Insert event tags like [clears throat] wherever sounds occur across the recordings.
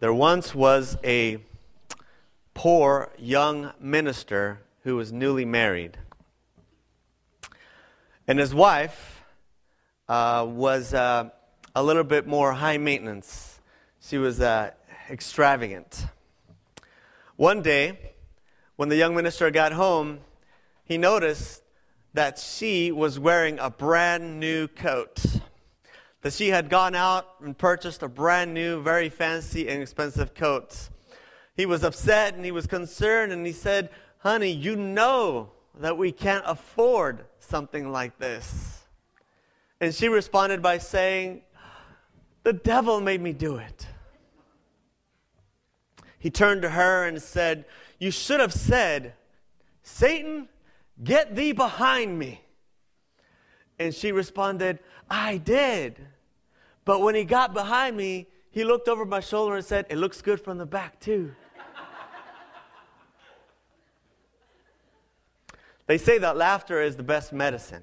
There once was a poor young minister who was newly married. And his wife uh, was uh, a little bit more high maintenance. She was uh, extravagant. One day, when the young minister got home, he noticed that she was wearing a brand new coat. That she had gone out and purchased a brand new, very fancy and expensive coat. He was upset and he was concerned and he said, Honey, you know that we can't afford something like this. And she responded by saying, The devil made me do it. He turned to her and said, You should have said, Satan, Get thee behind me. And she responded, I did. But when he got behind me, he looked over my shoulder and said, It looks good from the back, too. they say that laughter is the best medicine.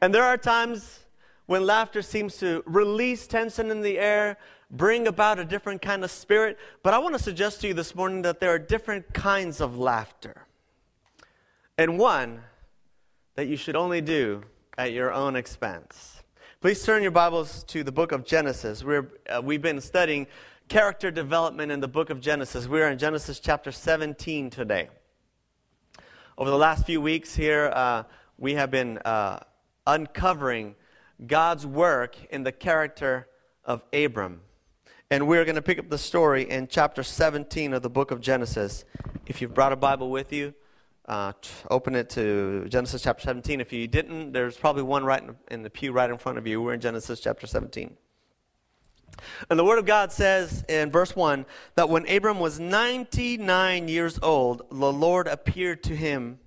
And there are times when laughter seems to release tension in the air, bring about a different kind of spirit. But I want to suggest to you this morning that there are different kinds of laughter and one that you should only do at your own expense. Please turn your Bibles to the book of Genesis. We're, uh, we've been studying character development in the book of Genesis. We're in Genesis chapter 17 today. Over the last few weeks here, uh, we have been uh, uncovering God's work in the character of Abram. And we're going to pick up the story in chapter 17 of the book of Genesis. If you've brought a Bible with you, uh, open it to Genesis chapter 17. If you didn't, there's probably one right in, in the pew right in front of you. We're in Genesis chapter 17. And the Word of God says in verse 1 that when Abram was 99 years old, the Lord appeared to him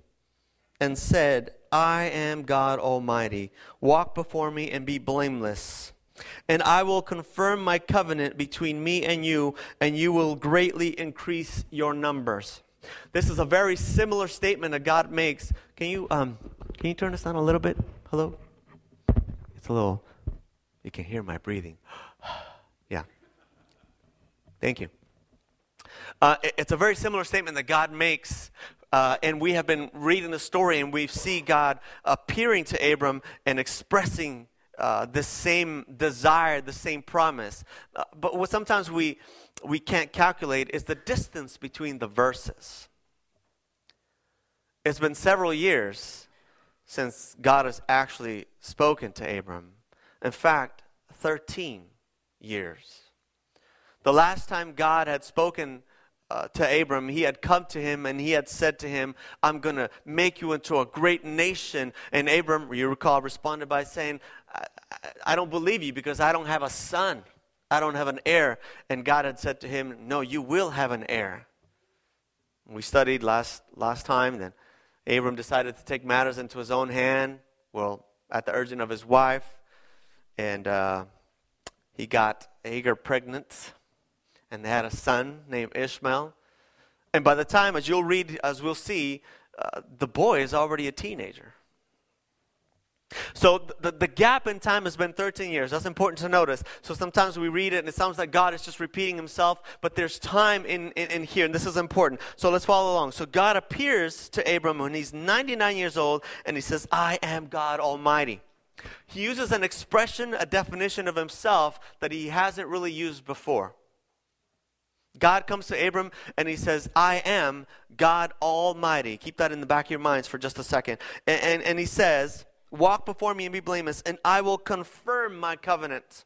and said, I am God Almighty. Walk before me and be blameless. And I will confirm my covenant between me and you, and you will greatly increase your numbers. This is a very similar statement that God makes. Can you, um, can you turn this on a little bit? Hello? It's a little, you can hear my breathing. [gasps] yeah. Thank you. Uh, it's a very similar statement that God makes uh, and we have been reading the story and we see God appearing to Abram and expressing uh, the same desire, the same promise. Uh, but what sometimes we, we can't calculate is the distance between the verses. It's been several years since God has actually spoken to Abram. In fact, 13 years. The last time God had spoken uh, to Abram, he had come to him and he had said to him, I'm going to make you into a great nation. And Abram, you recall, responded by saying, I, don't believe you because I don't have a son. I don't have an heir. And God had said to him, No, you will have an heir. We studied last, last time that Abram decided to take matters into his own hand, well, at the urging of his wife. And uh, he got Hagar pregnant, and they had a son named Ishmael. And by the time, as you'll read, as we'll see, uh, the boy is already a teenager. So the, the gap in time has been 13 years. That's important to notice. So sometimes we read it and it sounds like God is just repeating himself, but there's time in, in, in, here, and this is important. So let's follow along. So God appears to Abram when he's 99 years old, and he says, I am God Almighty. He uses an expression, a definition of himself that he hasn't really used before. God comes to Abram and he says, I am God Almighty. Keep that in the back of your minds for just a second. And, and, and he says, Walk before me and be blameless, and I will confirm my covenant.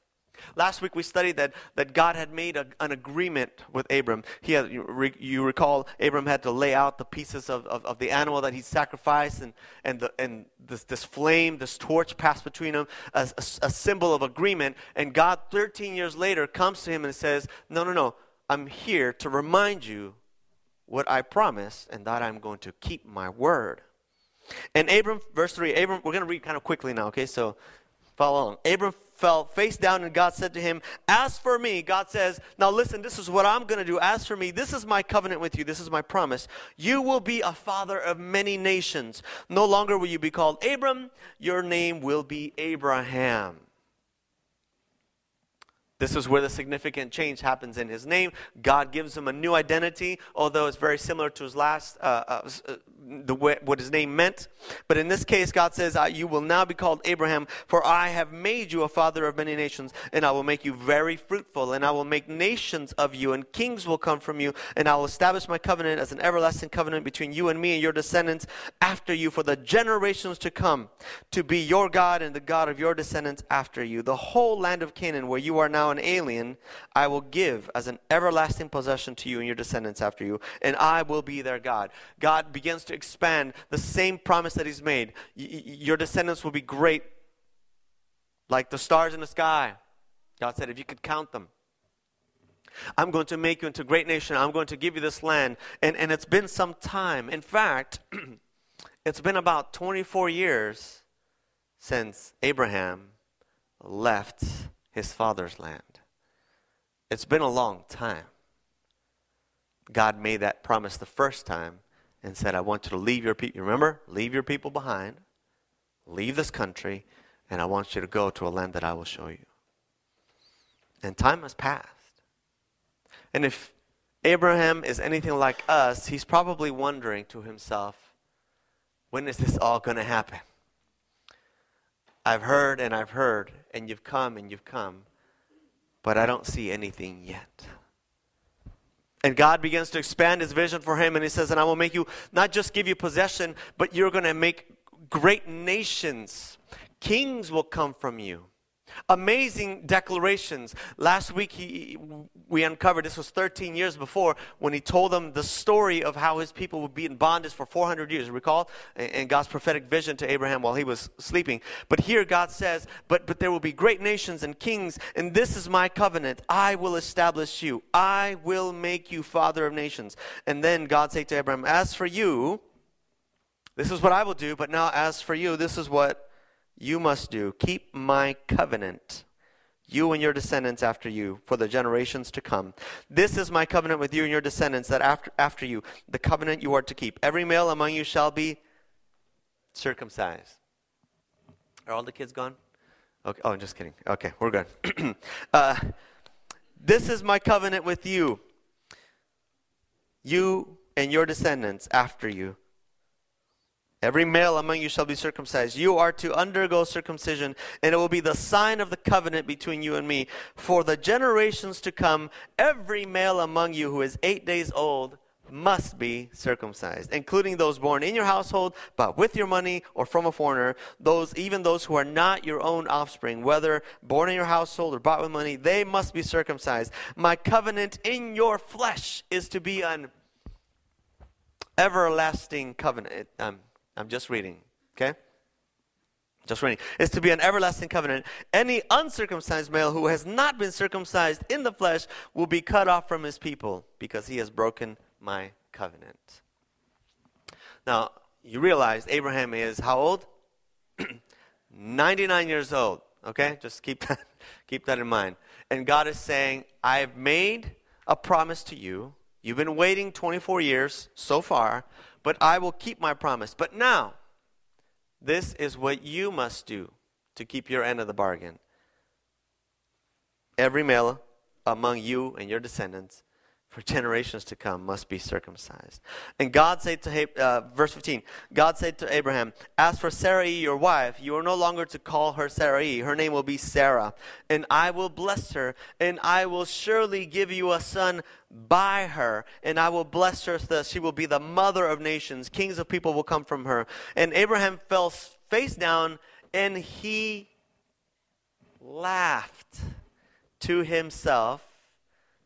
Last week we studied that, that God had made a, an agreement with Abram. He had, you, re, you, recall, Abram had to lay out the pieces of, of, of, the animal that he sacrificed, and, and, the, and this, this flame, this torch passed between them, as a, a symbol of agreement. And God, 13 years later, comes to him and says, No, no, no, I'm here to remind you what I promised, and that I'm going to keep my word. And Abram, verse 3, Abram, we're going to read kind of quickly now, okay? So follow along. Abram fell face down, and God said to him, As for me, God says, Now listen, this is what I'm going to do. As for me, this is my covenant with you. This is my promise. You will be a father of many nations. No longer will you be called Abram, your name will be Abraham. This is where the significant change happens in his name. God gives him a new identity, although it's very similar to his last, uh, uh, uh the way, what his name meant. But in this case, God says, uh, You will now be called Abraham, for I have made you a father of many nations, and I will make you very fruitful, and I will make nations of you, and kings will come from you, and I will establish my covenant as an everlasting covenant between you and me and your descendants after you for the generations to come, to be your God and the God of your descendants after you. The whole land of Canaan, where you are now an alien, I will give as an everlasting possession to you and your descendants after you, and I will be their God. God begins to expand the same promise that He's made. Y- your descendants will be great, like the stars in the sky. God said, if you could count them. I'm going to make you into a great nation. I'm going to give you this land. And, and it's been some time. In fact, [clears throat] it's been about 24 years since Abraham left his father's land. It's been a long time. God made that promise the first time and said, I want you to leave your people. Remember? Leave your people behind, leave this country, and I want you to go to a land that I will show you. And time has passed. And if Abraham is anything like us, he's probably wondering to himself, when is this all going to happen? I've heard and I've heard, and you've come and you've come, but I don't see anything yet. And God begins to expand his vision for him, and he says, And I will make you not just give you possession, but you're going to make great nations. Kings will come from you. Amazing declarations. Last week he, we uncovered, this was 13 years before, when he told them the story of how his people would be in bondage for 400 years. Recall? And God's prophetic vision to Abraham while he was sleeping. But here God says, but, but there will be great nations and kings, and this is my covenant. I will establish you. I will make you father of nations. And then God said to Abraham, As for you, this is what I will do, but now as for you, this is what you must do. Keep my covenant, you and your descendants after you, for the generations to come. This is my covenant with you and your descendants, that after, after you, the covenant you are to keep. Every male among you shall be circumcised. Are all the kids gone? Okay. Oh, I'm just kidding. Okay, we're good. [clears throat] uh, this is my covenant with you, you and your descendants after you Every male among you shall be circumcised. You are to undergo circumcision, and it will be the sign of the covenant between you and me. For the generations to come, every male among you who is eight days old must be circumcised, including those born in your household, but with your money or from a foreigner, those even those who are not your own offspring, whether born in your household or bought with money, they must be circumcised. My covenant in your flesh is to be an everlasting covenant. Um, I'm just reading, okay? Just reading. Is to be an everlasting covenant. Any uncircumcised male who has not been circumcised in the flesh will be cut off from his people because he has broken my covenant. Now, you realize Abraham is how old? [clears throat] 99 years old. Okay? Just keep [laughs] that, keep that in mind. And God is saying, I've made a promise to you. You've been waiting 24 years so far but I will keep my promise. But now, this is what you must do to keep your end of the bargain. Every male among you and your descendants for generations to come must be circumcised. And God said to uh, verse 15, God said to Abraham, As for Sarai, your wife, you are no longer to call her Sarai. Her name will be Sarah. And I will bless her, and I will surely give you a son by her, and I will bless her thus. She will be the mother of nations. Kings of people will come from her. And Abraham fell face down, and he laughed to himself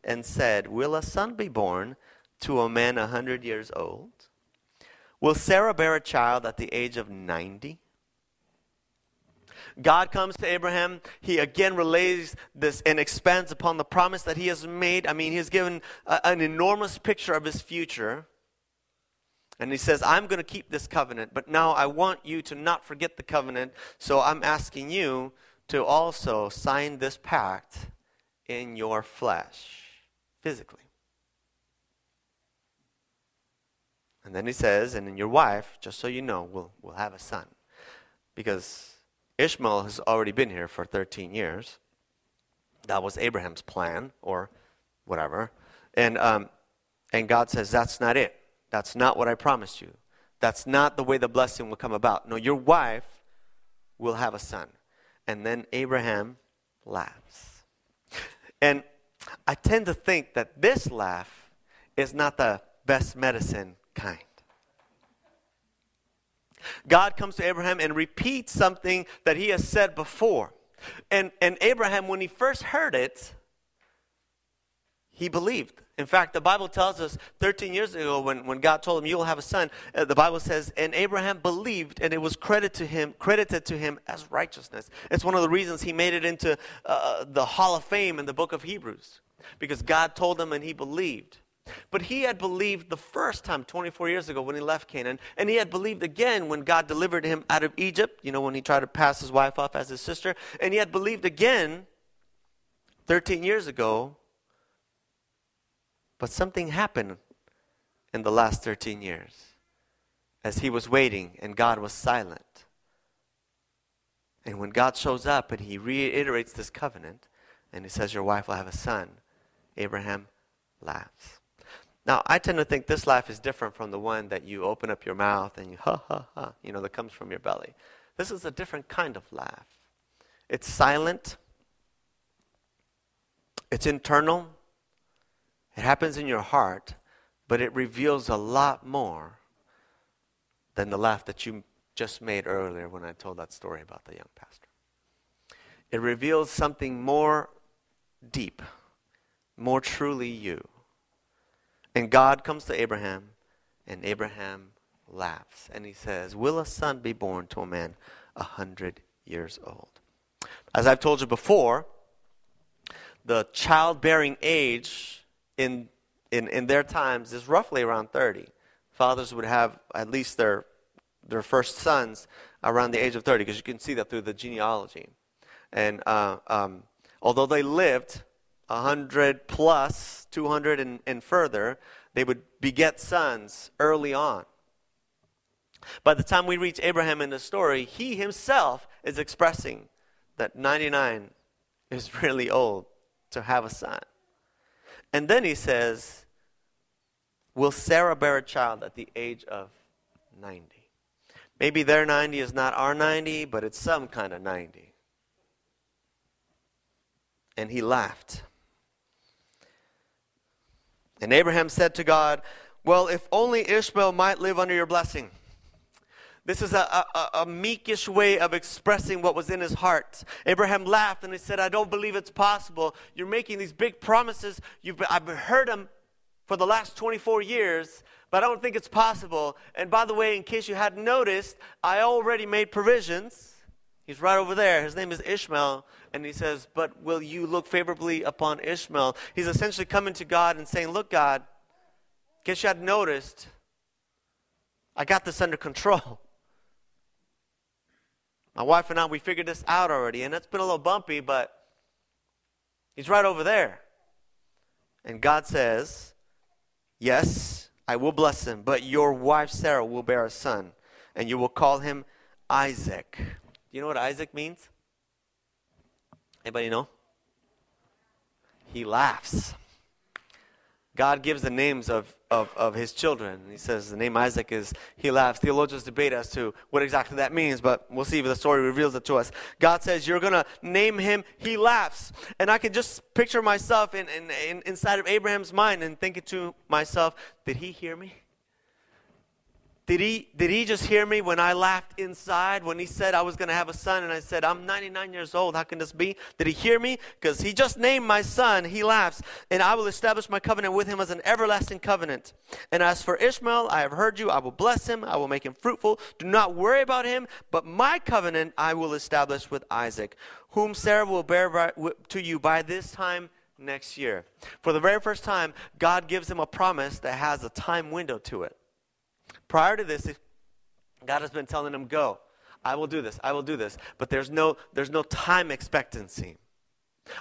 and said, Will a son be born to a man a hundred years old? Will Sarah bear a child at the age of 90? God comes to Abraham. He again relays this and expands upon the promise that he has made. I mean, he's given a, an enormous picture of his future. And he says, I'm going to keep this covenant, but now I want you to not forget the covenant. So I'm asking you to also sign this pact in your flesh physically. And then he says, and then your wife, just so you know, will, will have a son. Because Ishmael has already been here for 13 years. That was Abraham's plan, or whatever. And, um, and God says, That's not it. That's not what I promised you. That's not the way the blessing will come about. No, your wife will have a son. And then Abraham laughs. And I tend to think that this laugh is not the best medicine kind. God comes to Abraham and repeats something that he has said before. And, and Abraham, when he first heard it, he believed. In fact, the Bible tells us 13 years ago when, when God told him, You will have a son, uh, the Bible says, And Abraham believed, and it was credited to him, credited to him as righteousness. It's one of the reasons he made it into uh, the Hall of Fame in the book of Hebrews, because God told him and he believed. But he had believed the first time, 24 years ago, when he left Canaan, and he had believed again when God delivered him out of Egypt, you know, when he tried to pass his wife off as his sister, and he had believed again 13 years ago but something happened in the last 13 years as he was waiting and God was silent. And when God shows up and he reiterates this covenant and he says, Your wife will have a son, Abraham laughs. Now, I tend to think this laugh is different from the one that you open up your mouth and you ha ha ha, you know, that comes from your belly. This is a different kind of laugh. It's silent, it's internal, it happens in your heart, but it reveals a lot more than the laugh that you just made earlier when I told that story about the young pastor. It reveals something more deep, more truly you. And God comes to Abraham, and Abraham laughs. And he says, Will a son be born to a man a hundred years old? As I've told you before, the childbearing age in, in, in their times is roughly around 30. Fathers would have at least their, their first sons around the age of 30, because you can see that through the genealogy. And uh, um, although they lived 100 plus, 200 and, and further, they would beget sons early on. By the time we reach Abraham in the story, he himself is expressing that 99 is really old to have a son. And then he says, Will Sarah bear a child at the age of 90? Maybe their 90 is not our 90, but it's some kind of 90. And he laughed. And Abraham said to God, Well, if only Ishmael might live under your blessing. This is a, a, a, meekish way of expressing what was in his heart. Abraham laughed and he said, I don't believe it's possible. You're making these big promises. You've, I've heard them for the last 24 years, but I don't think it's possible. And by the way, in case you hadn't noticed, I already made provisions. He's right over there. His name is Ishmael. And he says, But will you look favorably upon Ishmael? He's essentially coming to God and saying, Look, God, in case you hadn't noticed, I got this under control. My wife and I, we figured this out already, and it's been a little bumpy, but he's right over there. And God says, Yes, I will bless him, but your wife Sarah will bear a son, and you will call him Isaac. Do you know what Isaac means? Anybody know? He laughs. God gives the names of, of, of his children. He says the name Isaac is, he laughs. Theologians debate as to what exactly that means, but we'll see if the story reveals it to us. God says, You're going to name him, he laughs. And I can just picture myself in, in, in, inside of Abraham's mind and thinking to myself, Did he hear me? Did he, did he just hear me when I laughed inside when he said I was going to have a son and I said, I'm 99 years old. How can this be? Did he hear me? Because he just named my son. He laughs. And I will establish my covenant with him as an everlasting covenant. And as for Ishmael, I have heard you. I will bless him. I will make him fruitful. Do not worry about him. But my covenant I will establish with Isaac, whom Sarah will bear by, to you by this time next year. For the very first time, God gives him a promise that has a time window to it. Prior to this, God has been telling him, Go. I will do this. I will do this. But there's no, there's no time expectancy.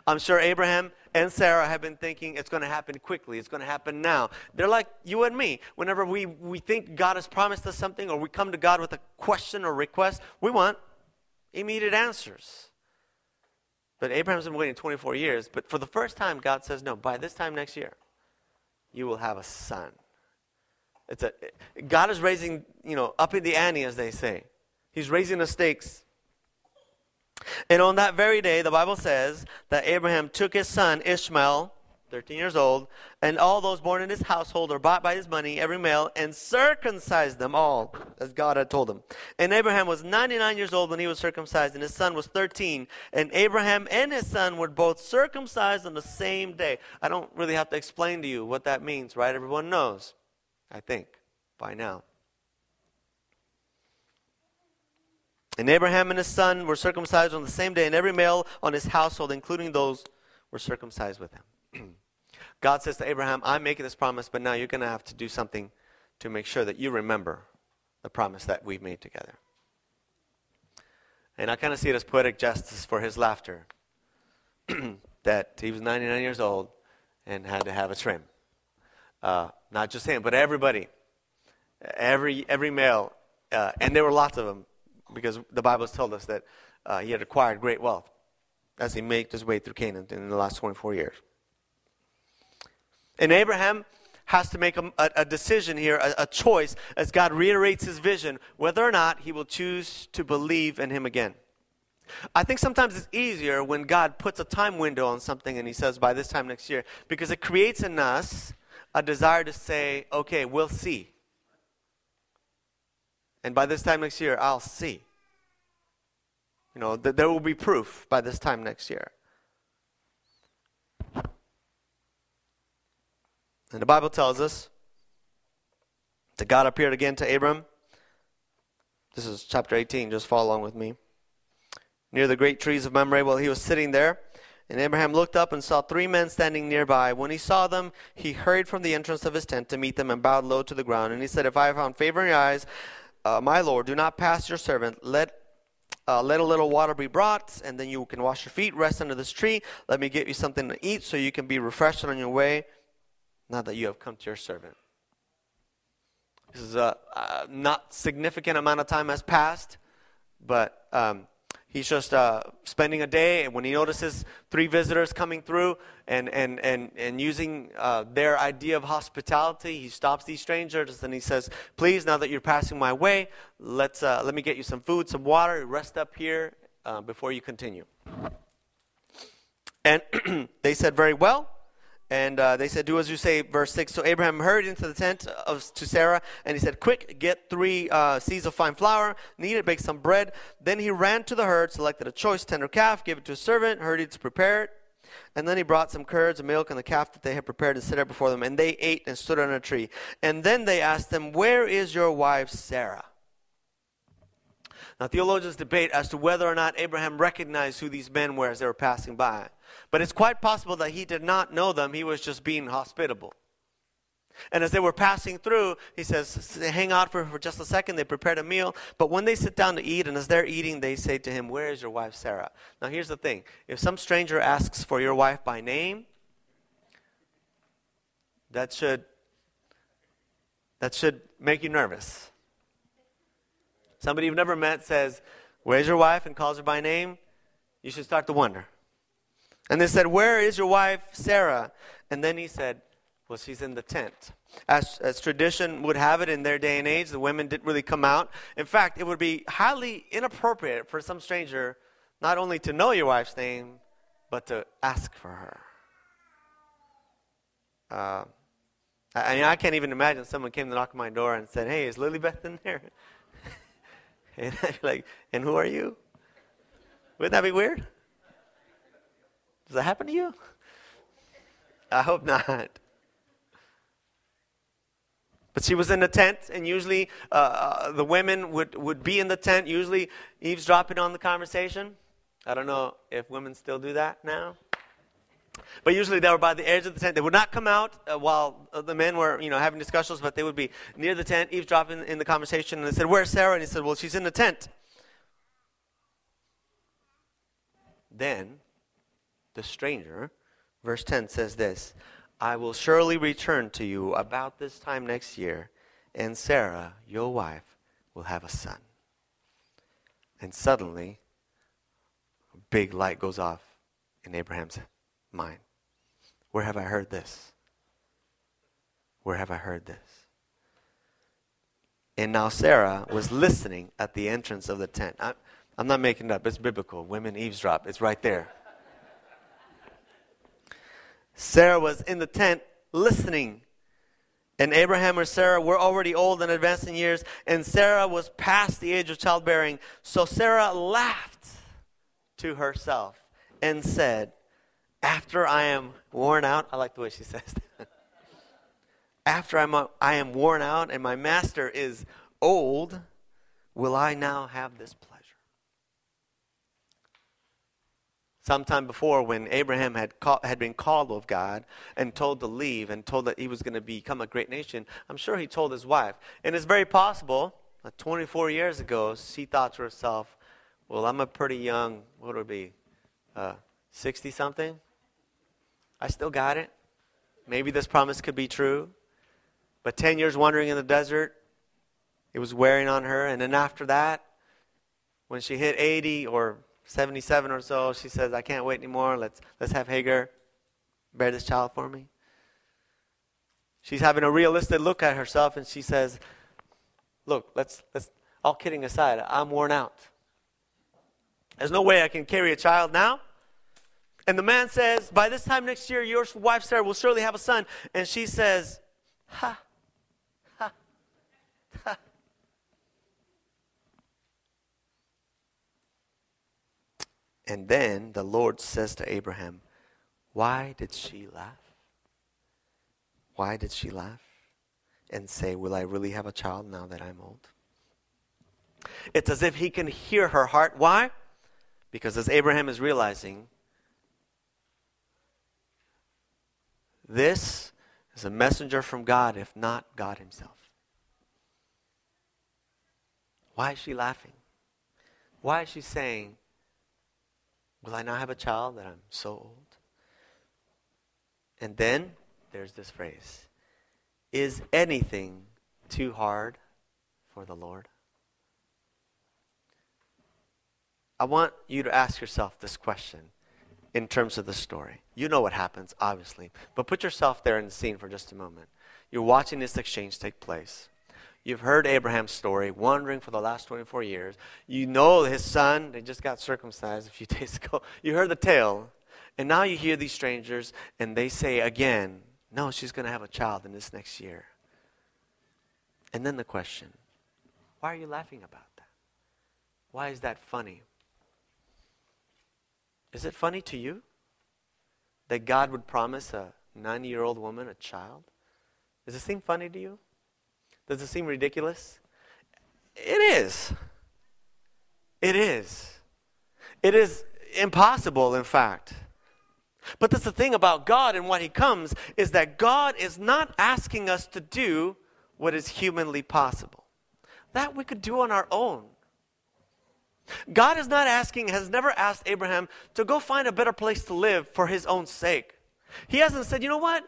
I'm sure Abraham and Sarah have been thinking it's going to happen quickly. It's going to happen now. They're like you and me. Whenever we, we think God has promised us something or we come to God with a question or request, we want immediate answers. But Abraham's been waiting 24 years. But for the first time, God says, no, by this time next year, you will have a son. It's a, God is raising, you know, up in the ante, as they say. He's raising the stakes. And on that very day, the Bible says that Abraham took his son Ishmael 13 years old, and all those born in his household or bought by his money, every male, and circumcised them all, as God had told him. And Abraham was 99 years old when he was circumcised, and his son was 13. And Abraham and his son were both circumcised on the same day. I don't really have to explain to you what that means, right? Everyone knows, I think, by now. And Abraham and his son were circumcised on the same day, and every male on his household, including those, were circumcised with him. [clears throat] God says to Abraham, I'm making this promise, but now you're going to have to do something to make sure that you remember the promise that we've made together. And I kind of see it as poetic justice for his laughter [clears throat] that he was 99 years old and had to have a trim. Uh, not just him, but everybody. Every, every male. Uh, and there were lots of them because the Bible has told us that uh, he had acquired great wealth as he made his way through Canaan in the last 24 years. And Abraham has to make a, a, decision here, a, a choice, as God reiterates his vision, whether or not he will choose to believe in him again. I think sometimes it's easier when God puts a time window on something and he says by this time next year, because it creates in us a desire to say, okay, we'll see. And by this time next year, I'll see. You know, th- there will be proof by this time next year. And the Bible tells us that God appeared again to Abram. This is chapter 18. Just follow along with me. Near the great trees of Mamre, while he was sitting there, and Abraham looked up and saw three men standing nearby. When he saw them, he hurried from the entrance of his tent to meet them and bowed low to the ground. And he said, If I have found favor in your eyes, uh, my Lord, do not pass your servant. Let uh, let a little water be brought, and then you can wash your feet, rest under this tree. Let me get you something to eat so you can be refreshed on your way now that you have come to your servant. This is a, a not significant amount of time has passed, but um, he's just uh, spending a day, and when he notices three visitors coming through and, and, and, and using uh, their idea of hospitality, he stops these strangers and he says, Please, now that you're passing my way, let's, uh, let me get you some food, some water, rest up here uh, before you continue. And [clears throat] they said, Very well. And uh, they said, Do as you say, verse 6. So Abraham hurried into the tent of, to Sarah, and he said, Quick, get three uh, seahs of fine flour, knead it, bake some bread. Then he ran to the herd, selected a choice tender calf, gave it to a servant, hurried to prepare it. And then he brought some curds and milk and the calf that they had prepared and set it before them. And they ate and stood on a tree. And then they asked him, Where is your wife Sarah? Now, theologians debate as to whether or not Abraham recognized who these men were as they were passing by. But it's quite possible that he did not know them, he was just being hospitable. And as they were passing through, he says, Hang out for, for just a second. They prepared a meal. But when they sit down to eat, and as they're eating, they say to him, Where is your wife Sarah? Now, here's the thing if some stranger asks for your wife by name, that should, that should make you nervous. Somebody you've never met says, Where's your wife? and calls her by name, you should start to wonder. And they said, Where is your wife, Sarah? And then he said, Well, she's in the tent. As, as tradition would have it in their day and age, the women didn't really come out. In fact, it would be highly inappropriate for some stranger not only to know your wife's name, but to ask for her. Uh, I mean, I can't even imagine someone came to knock on my door and said, Hey, is Lilybeth in there? And [laughs] be like, and who are you? Wouldn't that be weird? Does that happen to you? I hope not. But she was in the tent, and usually uh, uh, the women would, would be in the tent, usually eavesdropping on the conversation. I don't know if women still do that now. But usually they were by the edge of the tent. They would not come out uh, while the men were, you know, having discussions, but they would be near the tent, eavesdropping in the conversation. And they said, "Where's Sarah?" And he said, "Well, she's in the tent." Then, the stranger, verse 10 says this I will surely return to you about this time next year, and Sarah, your wife, will have a son. And suddenly, a big light goes off in Abraham's mind. Where have I heard this? Where have I heard this? And now Sarah was listening at the entrance of the tent. I, I'm not making it up, it's biblical. Women eavesdrop, it's right there. Sarah was in the tent listening. And Abraham or Sarah were already old and advanced in years, and Sarah was past the age of childbearing. So Sarah laughed to herself and said, After I am worn out, I like the way she says that. After I'm, I am worn out and my master is old, will I now have this pleasure? sometime before when Abraham had, call, had been called of God and told to leave and told that he was going to become a great nation, I'm sure he told his wife. And it's very possible that 24 years ago, she thought to herself, well, I'm a pretty young, what would it be, 60 uh, something? I still got it. Maybe this promise could be true. But 10 years wandering in the desert, it was wearing on her. And then after that, when she hit 80 or 77 or so, she says, I can't wait anymore. Let's, let's have Hagar bear this child for me. She's having a realistic look at herself and she says, Look, let's, let's, all kidding aside, I'm worn out. There's no way I can carry a child now. And the man says, By this time next year, your wife Sarah will surely have a son. And she says, Ha, ha, ha. And then the Lord says to Abraham, Why did she laugh? Why did she laugh and say, Will I really have a child now that I'm old? It's as if he can hear her heart. Why? Because as Abraham is realizing, this is a messenger from God, if not God Himself. Why is she laughing? Why is she saying, Will I not have a child that I'm so old? And then there's this phrase Is anything too hard for the Lord? I want you to ask yourself this question in terms of the story. You know what happens, obviously, but put yourself there in the scene for just a moment. You're watching this exchange take place. You've heard Abraham's story, wandering for the last 24 years. You know his son, they just got circumcised a few [laughs] days ago. You heard the tale. And now you hear these strangers, and they say again, No, she's going to have a child in this next year. And then the question why are you laughing about that? Why is that funny? Is it funny to you that God would promise a 90 year old woman a child? Does it seem funny to you? Does it seem ridiculous? It is. It is. It is impossible, in fact. But that's the thing about God and what He comes is that God is not asking us to do what is humanly possible. That we could do on our own. God is not asking, has never asked Abraham to go find a better place to live for his own sake. He hasn't said, you know what?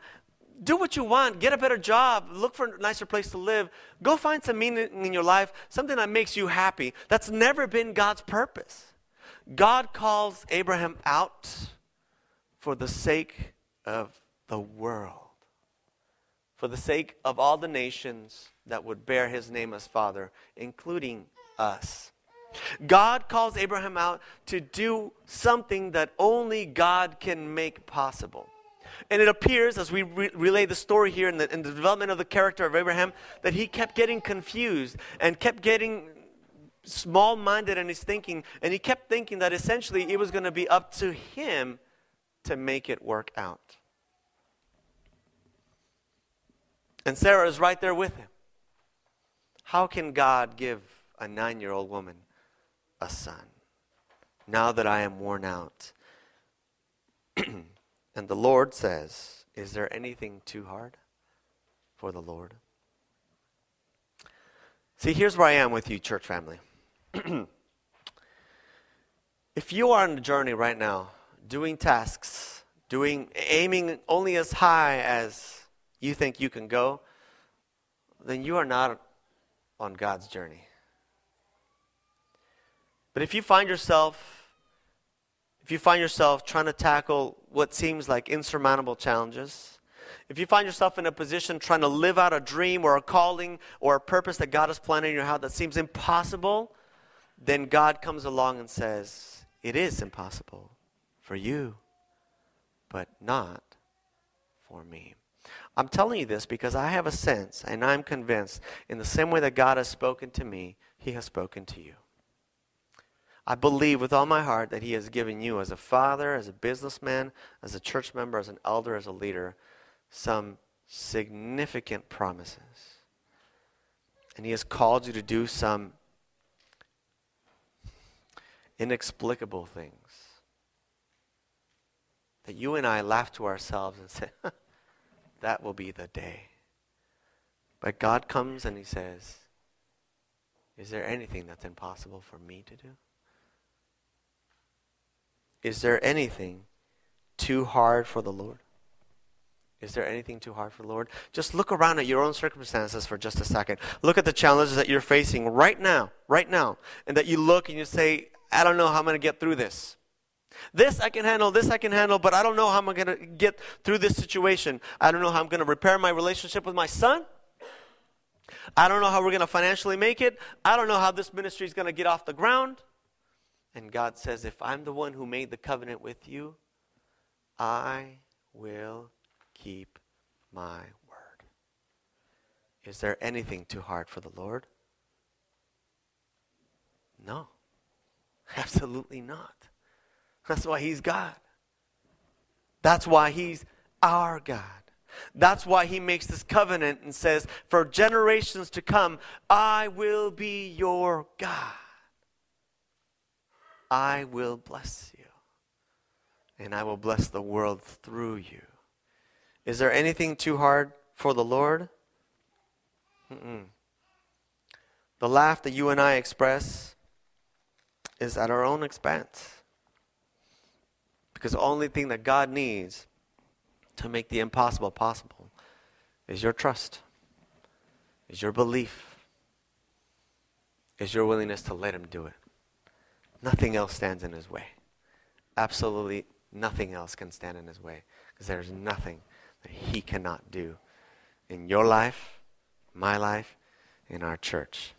do what you want, get a better job, look for a nicer place to live, go find some meaning in your life, something that makes you happy. That's never been God's purpose. God calls Abraham out for the sake of the world, for the sake of all the nations that would bear his name as Father, including us. God calls Abraham out to do something that only God can make possible. And it appears, as we re- relay the story here in the, in the development of the character of Abraham, that he kept getting confused and kept getting small minded in his thinking. And he kept thinking that essentially it was going to be up to him to make it work out. And Sarah is right there with him. How can God give a nine year old woman a son now that I am worn out? [clears throat] And the Lord says, Is there anything too hard for the Lord? See, here's where I am with you, church family. [clears throat] if you are on a journey right now, doing tasks, doing aiming only as high as you think you can go, then you are not on God's journey. But if you find yourself if you find yourself trying to tackle what seems like insurmountable challenges, if you find yourself in a position trying to live out a dream or a calling or a purpose that God has planned in your heart that seems impossible, then God comes along and says, It is impossible for you, but not for me. I'm telling you this because I have a sense and I'm convinced in the same way that God has spoken to me, He has spoken to you. I believe with all my heart that He has given you, as a father, as a businessman, as a church member, as an elder, as a leader, some significant promises. And He has called you to do some inexplicable things that you and I laugh to ourselves and say, that will be the day. But God comes and He says, Is there anything that's impossible for me to do? Is there anything too hard for the Lord? Is there anything too hard for the Lord? Just look around at your own circumstances for just a second. Look at the challenges that you're facing right now, right now. And that you look and you say, I don't know how I'm going to get through this. This I can handle, this I can handle, but I don't know how I'm going to get through this situation. I don't know how I'm going to repair my relationship with my son. I don't know how we're going to financially make it. I don't know how this ministry is going to get off the ground. And God says, If I'm the one who made the covenant with you, I will keep my word. Is there anything too hard for the Lord? No. [laughs] Absolutely not. That's why He's God. That's why He's our God. That's why He makes this covenant and says, For generations to come, I will be your God. I will bless you. And I will bless the world through you. Is there anything too hard for the Lord? Mm-mm. The laugh that you and I express is at our own expense. Because the only thing that God needs to make the impossible possible is your trust, is your belief, is your willingness to let Him do it. Nothing else stands in His way. Absolutely nothing else can stand in His way because there's nothing that He cannot do in your life, my life, in our church.